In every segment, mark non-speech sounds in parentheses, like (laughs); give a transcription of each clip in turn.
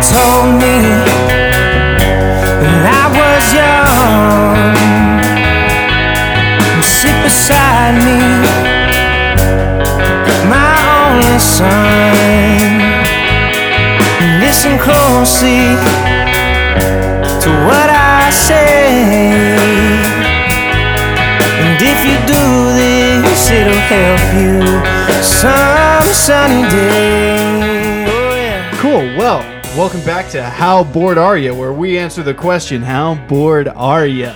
told me that I was young. Sit beside me, my only son. Listen closely to what I say. And if you do this, it'll help you some sunny day. Cool. Well, welcome back to How Bored Are You, where we answer the question, How bored are you?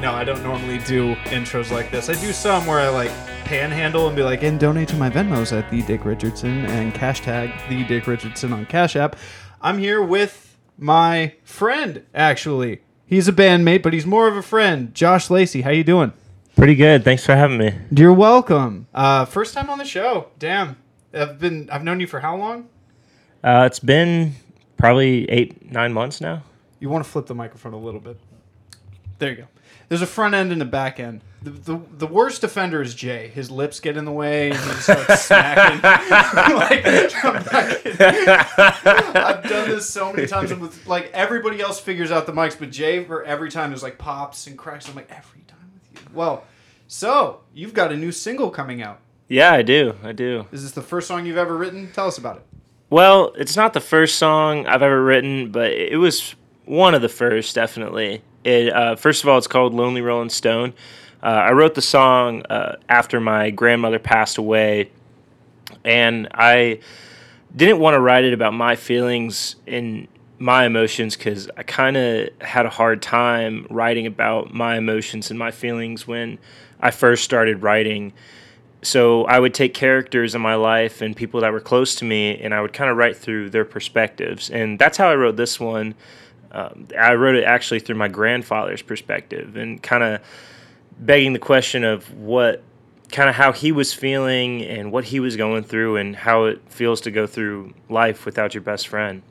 No, I don't normally do intros like this. I do some where I like panhandle and be like, and donate to my Venmos at the Dick Richardson and cash tag the Dick Richardson on Cash App. I'm here with my friend, actually. He's a bandmate, but he's more of a friend. Josh Lacey, how you doing? Pretty good. Thanks for having me. You're welcome. Uh, first time on the show. Damn. I've been I've known you for how long? Uh, it's been probably eight, nine months now. You want to flip the microphone a little bit. There you go. There's a front end and a back end. The, the, the worst offender is Jay. His lips get in the way and he starts (laughs) smacking. (laughs) like, I'm not kidding. I've done this so many times with like everybody else figures out the mics, but Jay for every time there's like pops and cracks. I'm like every time with you. Well, so you've got a new single coming out. Yeah, I do. I do. Is this the first song you've ever written? Tell us about it. Well, it's not the first song I've ever written, but it was one of the first, definitely. It uh, first of all, it's called "Lonely Rolling Stone." Uh, I wrote the song uh, after my grandmother passed away, and I didn't want to write it about my feelings and my emotions because I kind of had a hard time writing about my emotions and my feelings when I first started writing. So I would take characters in my life and people that were close to me, and I would kind of write through their perspectives, and that's how I wrote this one. Um, I wrote it actually through my grandfather's perspective, and kind of begging the question of what kind of how he was feeling and what he was going through and how it feels to go through life without your best friend.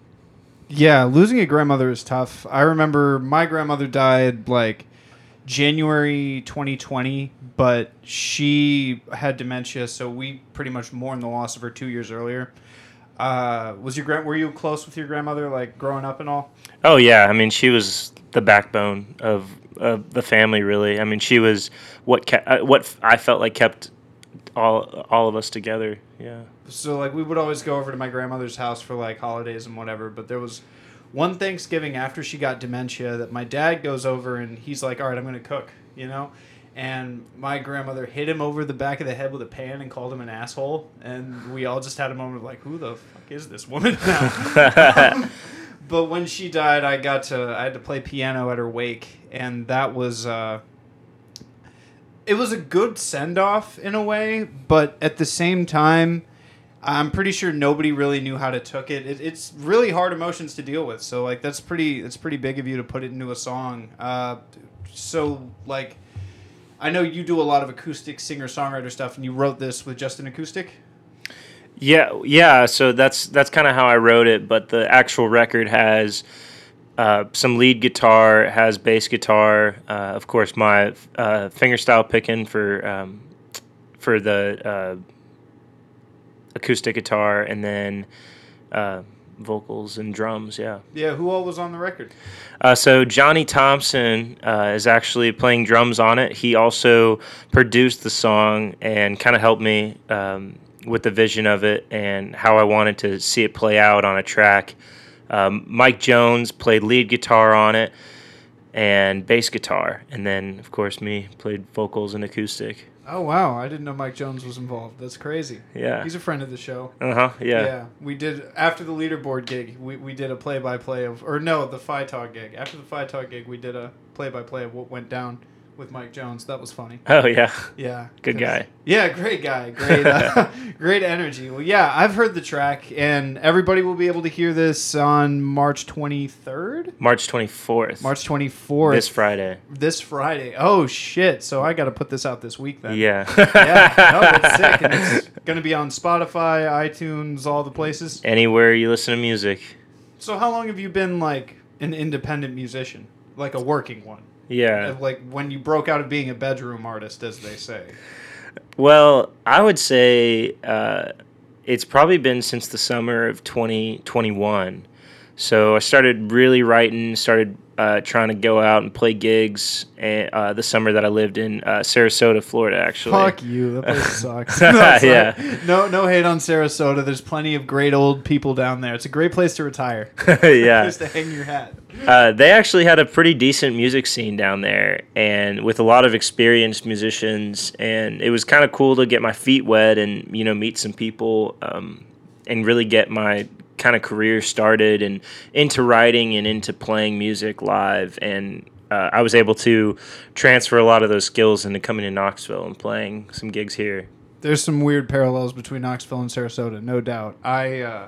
Yeah, losing a grandmother is tough. I remember my grandmother died like January 2020, but she had dementia, so we pretty much mourned the loss of her two years earlier. Uh, was your grand? Were you close with your grandmother, like growing up and all? Oh yeah, I mean she was the backbone of of the family. Really, I mean she was what kept, uh, what I felt like kept all all of us together. Yeah. So like we would always go over to my grandmother's house for like holidays and whatever. But there was one Thanksgiving after she got dementia that my dad goes over and he's like, "All right, I'm gonna cook," you know. And my grandmother hit him over the back of the head with a pan and called him an asshole. And we all just had a moment of like, "Who the fuck is this woman now?" (laughs) (laughs) but when she died, I got to I had to play piano at her wake, and that was. Uh, it was a good send off in a way, but at the same time, I'm pretty sure nobody really knew how to took it. it. It's really hard emotions to deal with. So like that's pretty that's pretty big of you to put it into a song. Uh, so like, I know you do a lot of acoustic singer songwriter stuff, and you wrote this with just an acoustic. Yeah, yeah. So that's that's kind of how I wrote it. But the actual record has uh, some lead guitar, has bass guitar, uh, of course, my uh, fingerstyle picking for um, for the uh, acoustic guitar, and then uh, vocals and drums. Yeah. Yeah, who all was on the record? Uh, so Johnny Thompson uh, is actually playing drums on it. He also produced the song and kind of helped me um, with the vision of it and how I wanted to see it play out on a track. Um, Mike Jones played lead guitar on it and bass guitar, and then of course me played vocals and acoustic. Oh wow, I didn't know Mike Jones was involved. That's crazy. Yeah. He's a friend of the show. Uh huh. Yeah. Yeah, we did after the leaderboard gig. We, we did a play by play of, or no, the Phi Talk gig. After the Phi Talk gig, we did a play by play of what went down with Mike Jones. That was funny. (laughs) Oh yeah. Yeah, Good guy. Yeah, great guy. Great, uh, (laughs) great energy. Well, yeah, I've heard the track, and everybody will be able to hear this on March twenty third, March twenty fourth. March twenty fourth, this Friday. this Friday. Oh shit! So I got to put this out this week then. Yeah. (laughs) yeah. No, it's sick, and it's gonna be on Spotify, iTunes, all the places. Anywhere you listen to music. So how long have you been like an independent musician, like a working one? Yeah. Like when you broke out of being a bedroom artist, as they say. Well, I would say uh, it's probably been since the summer of 2021. So I started really writing, started uh, trying to go out and play gigs and, uh, the summer that I lived in uh, Sarasota, Florida, actually. Fuck you. That place (laughs) sucks. No, Yeah. like- no, no hate on Sarasota. There's plenty of great old people down there. It's a great place to retire. (laughs) (laughs) yeah. Just to hang your hat. Uh, they actually had a pretty decent music scene down there and with a lot of experienced musicians and it was kind of cool to get my feet wet and you know meet some people um, and really get my kind of career started and into writing and into playing music live and uh, I was able to transfer a lot of those skills into coming to Knoxville and playing some gigs here. There's some weird parallels between Knoxville and Sarasota, no doubt. I uh,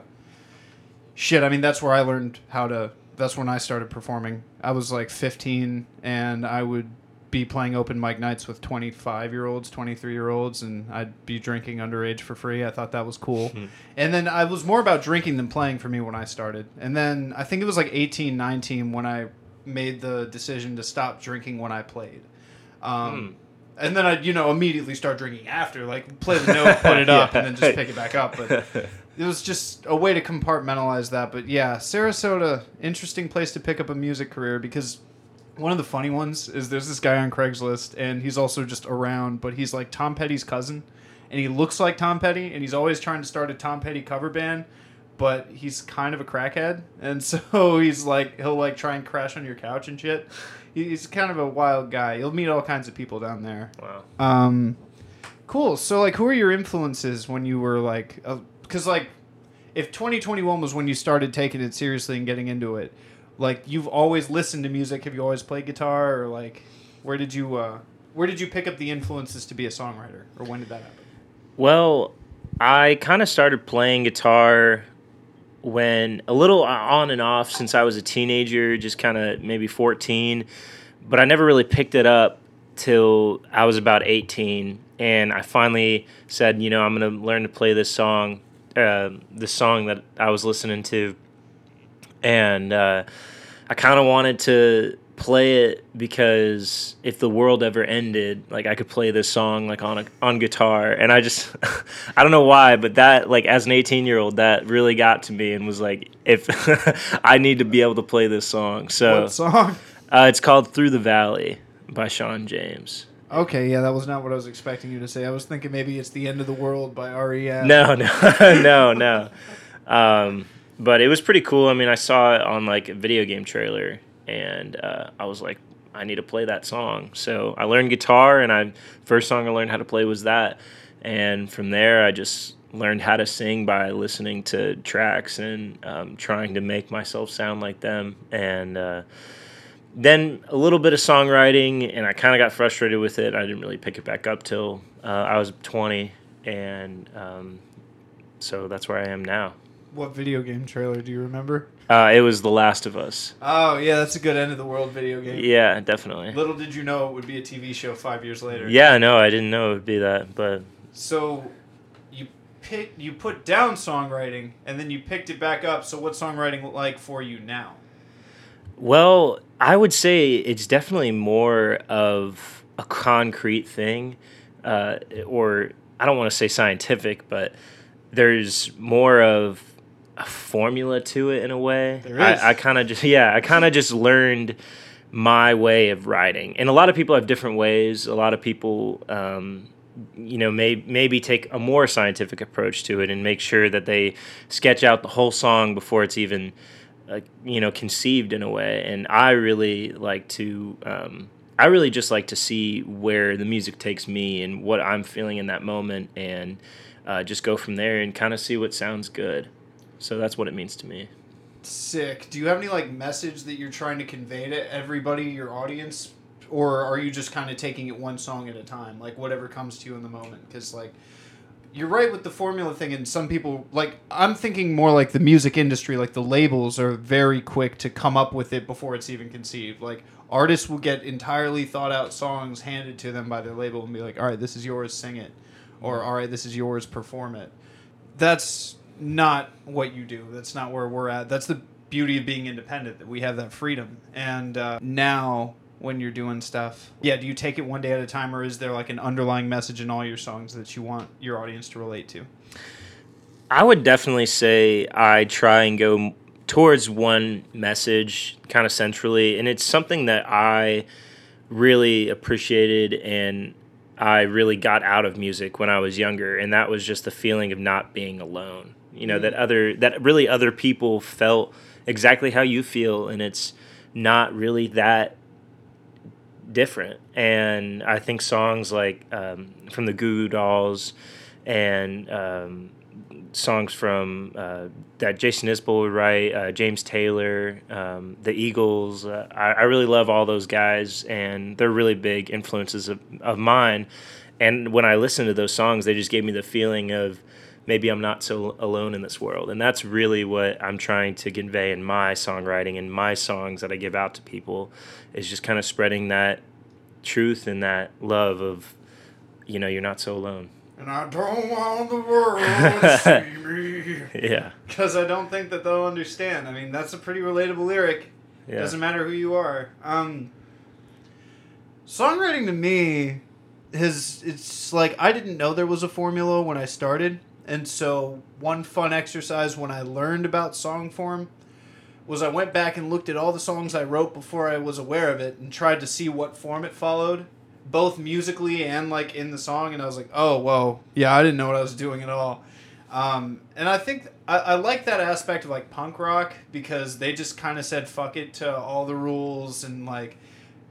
shit. I mean, that's where I learned how to. That's when I started performing. I was like 15, and I would be playing open mic nights with 25 year olds, 23 year olds, and I'd be drinking underage for free. I thought that was cool. and then I was more about drinking than playing for me when I started. And then I think it was like 18, 19 when I made the decision to stop drinking when I played. Um, And then I'd you know, immediately start drinking after, like play the note, (laughs) put it up, and then just pick it back up. But it was just a way to compartmentalize that. But yeah, Sarasota, interesting place to pick up a music career because one of the funny ones is there's this guy on Craigslist, and he's also just around, but he's like Tom Petty's cousin, and he looks like Tom Petty, and he's always trying to start a Tom Petty cover band. But he's kind of a crackhead, and (laughs) so he's like he'll like try and crash on your couch and shit. He's kind of a wild guy. You'll meet all kinds of people down there. Wow. Um, cool. So, like, who are your influences when you were like, because like, if 2021 was when you started taking it seriously and getting into it, like, you've always listened to music. Have you always played guitar, or like, where did you, uh, where did you pick up the influences to be a songwriter, or when did that happen? Well, I kind of started playing guitar when a little on and off since I was a teenager, just kind of maybe 14, but I never really picked it up till I was about 18 and I finally said, you know, I'm going to learn to play this song uh, the song that I was listening to and uh, I kind of wanted to play it because if the world ever ended, like I could play this song like on a, on guitar, and I just (laughs) I don't know why, but that like as an 18 year old, that really got to me and was like, if (laughs) I need to be able to play this song, so what song? uh, it's called "Through the Valley" by Shawn James. Okay, yeah, that was not what I was expecting you to say. I was thinking maybe it's "The End of the World" by REM. No, no, (laughs) no, no. Um, but it was pretty cool. I mean, I saw it on like a video game trailer, and uh, I was like, I need to play that song. So I learned guitar, and I first song I learned how to play was that, and from there I just learned how to sing by listening to tracks and um, trying to make myself sound like them, and. Uh, then a little bit of songwriting, and I kind of got frustrated with it. I didn't really pick it back up till uh, I was 20, and um, so that's where I am now. What video game trailer do you remember? Uh, it was The Last of Us. Oh yeah, that's a good end of the world video game. Yeah, definitely. Little did you know it would be a TV show five years later. Yeah, no, I didn't know it would be that, but So you pick you put down songwriting and then you picked it back up. So what's songwriting like for you now? well, I would say it's definitely more of a concrete thing, uh, or I don't want to say scientific, but there's more of a formula to it in a way. There is. I, I kind of just (laughs) yeah, I kind of just learned my way of writing, and a lot of people have different ways. A lot of people. Um, you know, may, maybe take a more scientific approach to it and make sure that they sketch out the whole song before it's even, uh, you know, conceived in a way. And I really like to, um, I really just like to see where the music takes me and what I'm feeling in that moment, and uh, just go from there and kind of see what sounds good. So that's what it means to me. Sick. Do you have any like message that you're trying to convey to everybody, your audience, or are you just kind of taking it one song at a time, like whatever comes to you in the moment? Because like you're right with the formula thing, and some people like I'm thinking more like the music industry, like the labels are very quick to come up with it before it's even conceived. Like artists will get entirely thought out songs handed to them by their label and be like, "All right, this is yours, sing it," or "All right, this is yours, perform it." That's not what you do. That's not where we're at. That's the beauty of being independent that we have that freedom. And uh, now, when you're doing stuff, yeah, do you take it one day at a time, or is there like an underlying message in all your songs that you want your audience to relate to? I would definitely say I try and go towards one message kind of centrally and it's something that i really appreciated and i really got out of music when i was younger and that was just the feeling of not being alone you know that other that really other people felt exactly how you feel and it's not really that different and i think songs like um, from the goo goo dolls and um, songs from uh, that Jason Isbell would write, uh, James Taylor, um, the Eagles. Uh, I, I, really love all those guys, and they're really big influences of, of mine. And when I listen to those songs, they just gave me the feeling of maybe I'm not so alone in this world. And that's really what I'm trying to convey in my songwriting and my songs that I give out to people is just kind of spreading that truth and that love of, you know, you're not so alone. And I don't want the world to (laughs) see me. Yeah. Because I don't think that they'll understand. I mean, that's a pretty relatable lyric. Yeah. Doesn't matter who you are. Um, songwriting to me has it's like I didn't know there was a formula when I started, and so one fun exercise when I learned about song form was I went back and looked at all the songs I wrote before I was aware of it and tried to see what form it followed both musically and like in the song, and I was like, oh, whoa, yeah, I didn't know what I was doing at all. Um, and I think I, I like that aspect of like punk rock because they just kind of said fuck it to all the rules and like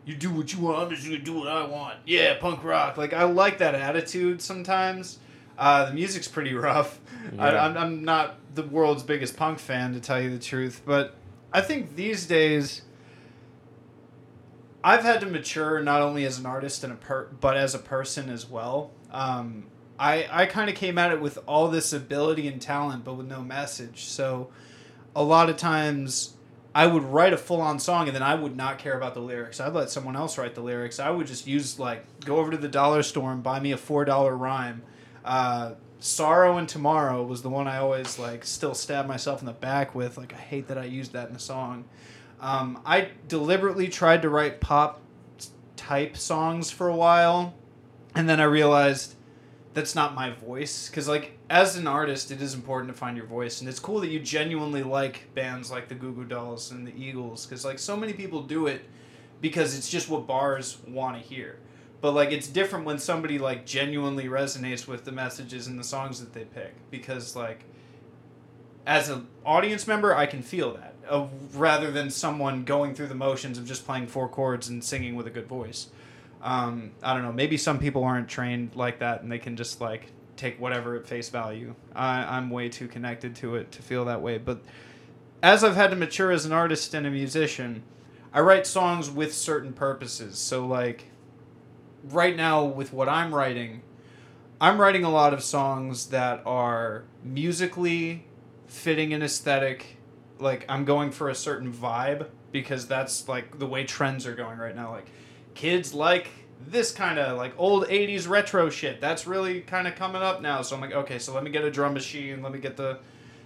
you do what you want, I'm just gonna do what I want. Yeah, punk rock. Like I like that attitude sometimes. Uh, the music's pretty rough. Yeah. I, I'm, I'm not the world's biggest punk fan to tell you the truth, but I think these days I've had to mature not only as an artist and a per, but as a person as well. Um, I I kind of came at it with all this ability and talent, but with no message. So a lot of times I would write a full on song and then I would not care about the lyrics. I'd let someone else write the lyrics. I would just use like go over to the dollar store and buy me a four dollar rhyme. Uh, Sorrow and Tomorrow was the one I always like still stab myself in the back with. Like I hate that I used that in a song. Um, I deliberately tried to write pop type songs for a while, and then I realized that's not my voice. Because, like, as an artist, it is important to find your voice, and it's cool that you genuinely like bands like the Goo Goo Dolls and the Eagles, because, like, so many people do it because it's just what bars want to hear. But like it's different when somebody like genuinely resonates with the messages and the songs that they pick because like as an audience member I can feel that uh, rather than someone going through the motions of just playing four chords and singing with a good voice. Um, I don't know. Maybe some people aren't trained like that, and they can just like take whatever at face value. I, I'm way too connected to it to feel that way. But as I've had to mature as an artist and a musician, I write songs with certain purposes. So like right now with what I'm writing, I'm writing a lot of songs that are musically fitting an aesthetic like I'm going for a certain vibe because that's like the way trends are going right now. Like kids like this kind of like old 80s retro shit. That's really kind of coming up now. So I'm like, okay, so let me get a drum machine, let me get the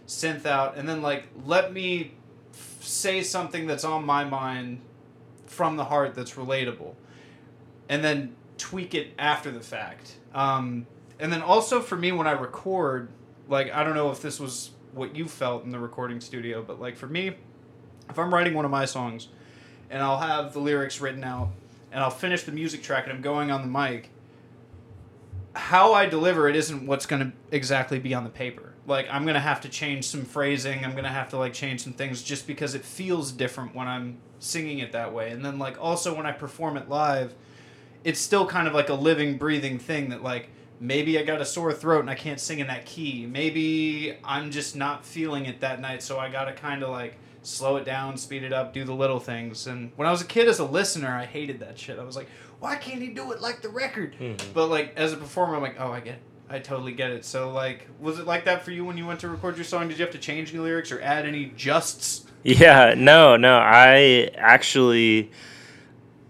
synth out and then like let me f- say something that's on my mind from the heart that's relatable. And then tweak it after the fact. Um, and then also for me when I record, like I don't know if this was what you felt in the recording studio, but like for me, if I'm writing one of my songs and I'll have the lyrics written out and I'll finish the music track and I'm going on the mic, how I deliver it isn't what's going to exactly be on the paper. Like I'm going to have to change some phrasing, I'm going to have to like change some things just because it feels different when I'm singing it that way. And then like also when I perform it live, it's still kind of like a living breathing thing that like maybe I got a sore throat and I can't sing in that key. Maybe I'm just not feeling it that night, so I got to kind of like slow it down, speed it up, do the little things. And when I was a kid as a listener, I hated that shit. I was like, why can't he do it like the record? Mhm. But like as a performer, I'm like, oh, I get it. I totally get it. So like, was it like that for you when you went to record your song? Did you have to change any lyrics or add any justs? Yeah, no, no. I actually,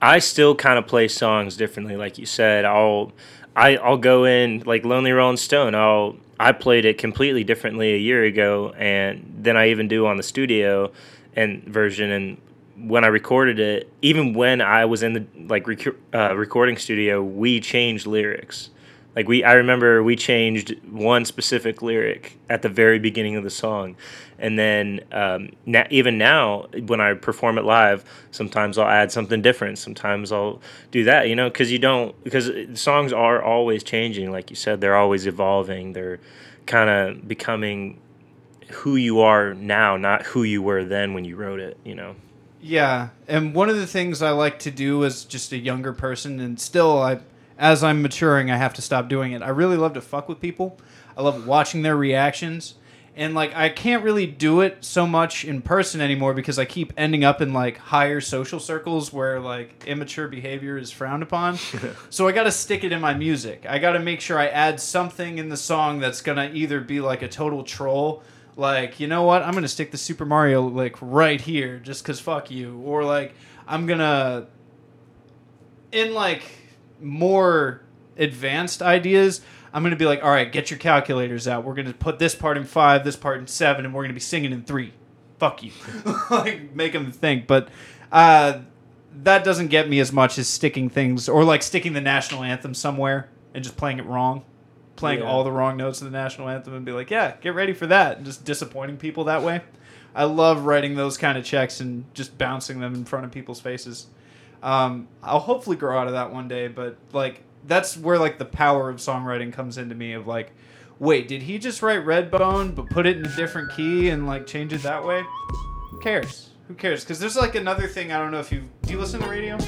I still kind of play songs differently. Like you said, I'll, I, I'll go in like Lonely Rolling Stone. I'll, I played it completely differently a year ago, and then I even do on the studio and version. And when I recorded it, even when I was in the like rec- uh, recording studio, we changed lyrics. Like we, I remember we changed one specific lyric at the very beginning of the song, and then um, na- even now when I perform it live, sometimes I'll add something different. Sometimes I'll do that, you know, because you don't because songs are always changing. Like you said, they're always evolving. They're kind of becoming who you are now, not who you were then when you wrote it. You know. Yeah, and one of the things I like to do as just a younger person, and still, I as I'm maturing, I have to stop doing it. I really love to fuck with people. I love watching their reactions, and like I can't really do it so much in person anymore because I keep ending up in like higher social circles where like immature behavior is frowned upon. (laughs) so I got to stick it in my music. I got to make sure I add something in the song that's gonna either be like a total troll like you know what i'm gonna stick the super mario like right here just because fuck you or like i'm gonna in like more advanced ideas i'm gonna be like all right get your calculators out we're gonna put this part in five this part in seven and we're gonna be singing in three fuck you (laughs) like make them think but uh that doesn't get me as much as sticking things or like sticking the national anthem somewhere and just playing it wrong playing Yeah. all the wrong notes of the national anthem and be like, yeah, get ready for that, and just disappointing people that way. I love writing those kind of checks and just bouncing them in front of people's faces. Um, I'll hopefully grow out of that one day, but like that's where like the power of songwriting comes into me. Of like, wait, did he just write Redbone but put it in a different key and like change it that way? Who cares? Who cares? Because there's like another thing. I don't know if you do you listen to radio.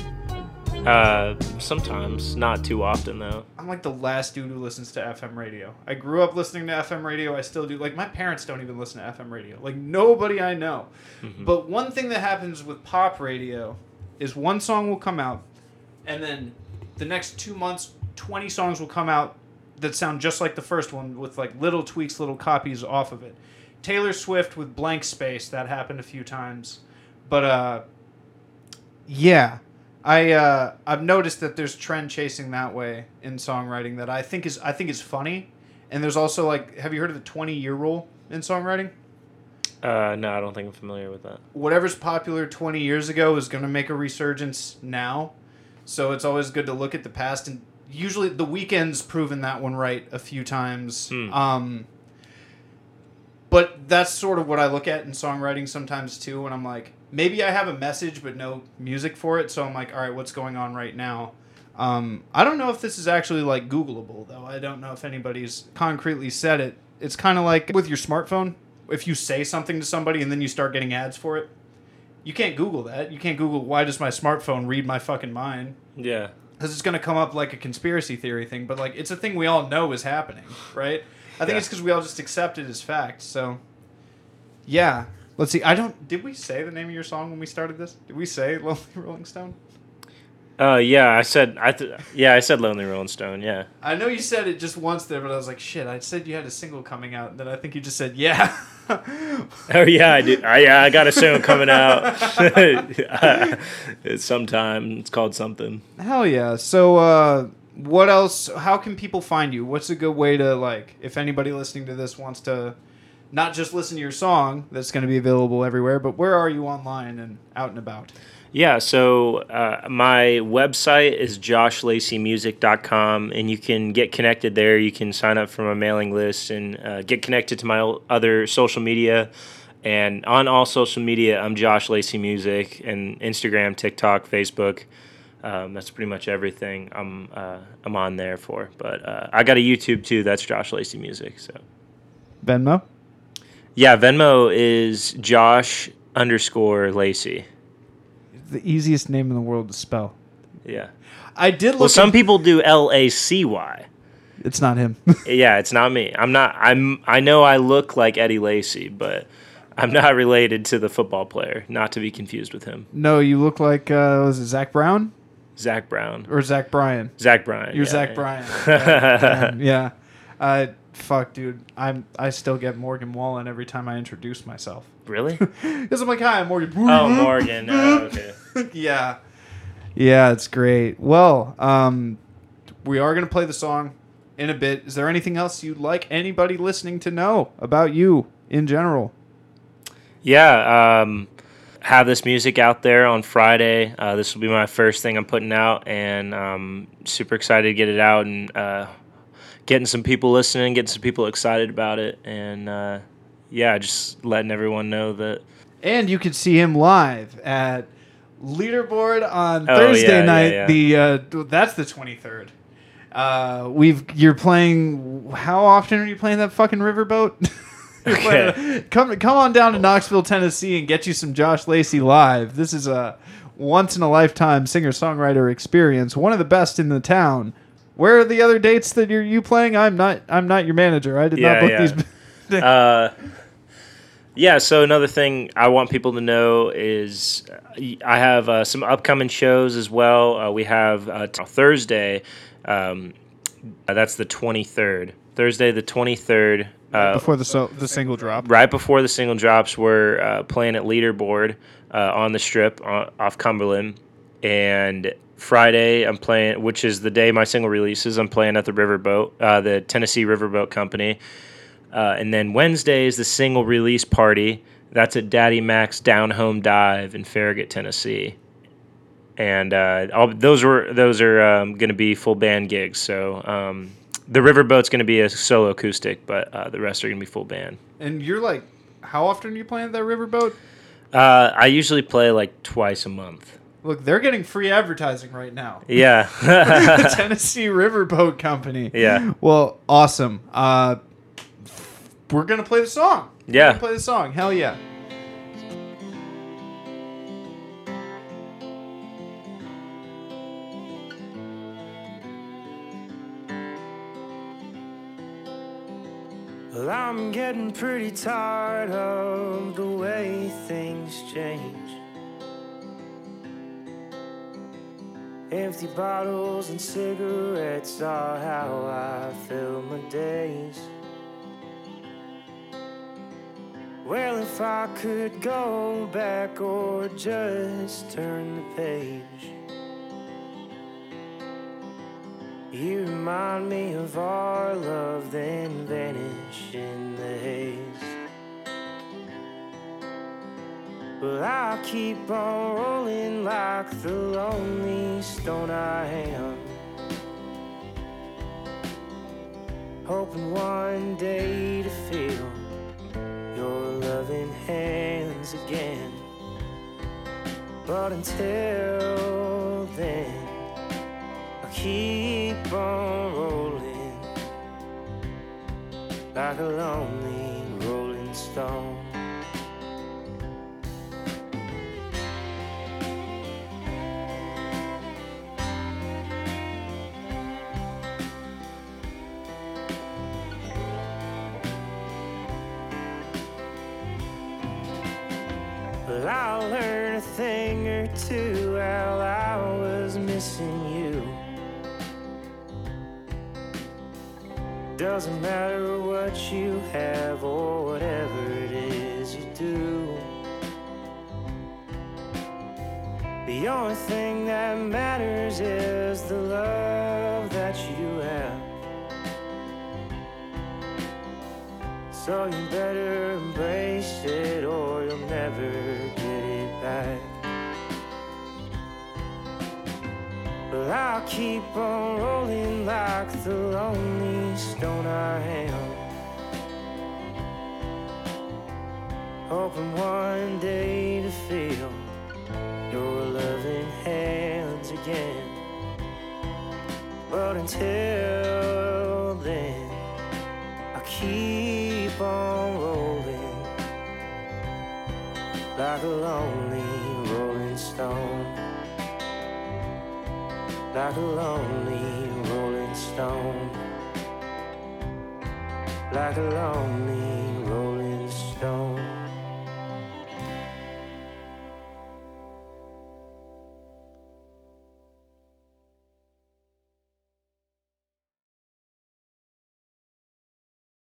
Uh, sometimes, not too often though. I'm like the last dude who listens to FM radio. I grew up listening to FM radio. I still do. Like my parents don't even listen to FM radio. Like nobody I know. But one thing that happens with pop radio is one song will come out, and then the next two months, twenty songs will come out that sound just like the first one with like little tweaks, little copies off of it. Taylor Swift with Blank Space that happened a few times, but uh, yeah, I uh, I've noticed that there's trend chasing that way in songwriting that I think is I think is funny, and there's also like have you heard of the twenty year rule in songwriting? Uh, no, I don't think I'm familiar with that. Whatever's popular twenty years ago is going to make a resurgence now, so it's always good to look at the past and usually the Weeknd's proven that one right a few times. Hmm. Um, but that's sort of what I look at in songwriting sometimes too. When I'm like, maybe I have a message but no music for it, so I'm like, all right, what's going on right now? Um, I don't know if this is actually like Googleable though. I don't know if anybody's concretely said it. It's kind of like with your smartphone. If you say something to somebody and then you start getting ads for it, you can't Google that. You can't Google why does my smartphone read my fucking mind Yeah. because it's going to come up like a conspiracy theory thing, but like it's a thing we all know is happening, right? I think Yeah. it's because we all just accept it as fact. So, yeah. Let's see. I don't. Did we say the name of your song when we started this? Did we say Lonely Rolling Stone? Uh, yeah, I said I th- yeah, I said Lonely Rolling Stone. Yeah. I know you said it just once there, but I was like, shit. I said you had a single coming out, and then I think you just said yeah. (laughs) Oh yeah, I did. I, yeah, I got a song coming out. (laughs) it's sometime. It's called something. Hell yeah. So, uh, what else? How can people find you? What's a good way to like, if anybody listening to this wants to not just listen to your song that's going to be available everywhere, but where are you online and out and about? Yeah, so uh, my website is joshlaceymusic.com, and you can get connected there. You can sign up for my mailing list and uh, get connected to my other social media. And on all social media, I'm Josh Lacey Music, and Instagram, TikTok, Facebook. Um, that's pretty much everything I'm uh, I'm on there for. But uh, I got a YouTube too. That's Josh Lacey Music. So Venmo? yeah, Venmo is Josh underscore Lacey. The easiest name in the world to spell. Yeah. I did look. Well, some people do L A C Y. it's not him. (laughs) Yeah, it's not me. I'm not. I'm. I know I look like Eddie Lacy, but I'm not related to the football player. Not to be confused with him, no, you look like uh, was it Zac Brown Zac Brown. or Zach Bryan? Zach Bryan. You're yeah, Zach yeah. Bryan. (laughs) Yeah, yeah. Uh, fuck, dude. I'm. I still get Morgan Wallen every time I introduce myself. Really? (laughs) Because I'm like, hi, I'm Morgan. Oh, Morgan. Oh, okay. (laughs) yeah. Yeah, it's great. Well, um, we are going to play the song in a bit. Is there anything else you'd like anybody listening to know about you in general? Yeah. Um, have this music out there on Friday. Uh, this will be my first thing I'm putting out, and um, super excited to get it out and uh, getting some people listening, getting some people excited about it, and uh, yeah, just letting everyone know that. And you can see him live at Leaderboard on Oh, Thursday yeah, yeah, night. yeah. The uh, that's the twenty third. Uh, we've you're playing. How often are you playing that fucking riverboat? (laughs) Okay. come come on down to Knoxville, Tennessee, and get you some Josh Lacey live. This is a once in a lifetime singer songwriter experience. One of the best in the town. Where are the other dates that you're you playing? I'm not I'm not your manager. I did Yeah, not book yeah. these. (laughs) Uh, yeah, so another thing I want people to know is uh, I have uh, some upcoming shows as well. Uh, we have uh, t- Thursday, um, uh, that's the 23rd. Thursday, the 23rd. Uh, before the so, the single drop. right before the single drops, we're uh, playing at Leaderboard uh, on the strip off Cumberland. And Friday, I'm playing, which is the day my single releases, I'm playing at the Riverboat, uh, the Tennessee Riverboat Company. Uh, and then Wednesday is the single release party. That's at Daddy Mac's Down Home Dive in Farragut, Tennessee. And uh, all, those were those are um, going to be full band gigs. So um, the Riverboat's going to be a solo acoustic, but uh, the rest are going to be full band. And you're like, how often are you playing at that riverboat? Uh, I usually play like twice a month. Look, they're getting free advertising right now. (laughs) Yeah. (laughs) the Tennessee Riverboat Company. Yeah. Well, awesome. Uh, we're gonna play the song. We're Yeah. play the song. Hell yeah. Well, I'm getting pretty tired of the way things change. Empty bottles and cigarettes are how I fill my days. Well, if I could go back or just turn the page. You remind me of our love, then vanish in the haze. Well, I keep on rolling like the lonely stone I am. Hoping one day to feel your loving hands again. But until then, I keep on rolling like a lonely Well, I learned a thing or two while I was missing you. Doesn't matter what you have or whatever it is you do. The only thing that matters is the love that you have. So you better embrace it or you'll never I'll keep on rolling like the lonely stone I am. Hoping one day to feel your loving hands again. But until then, I keep on rolling like a lonely Like a lonely rolling stone. Like a lonely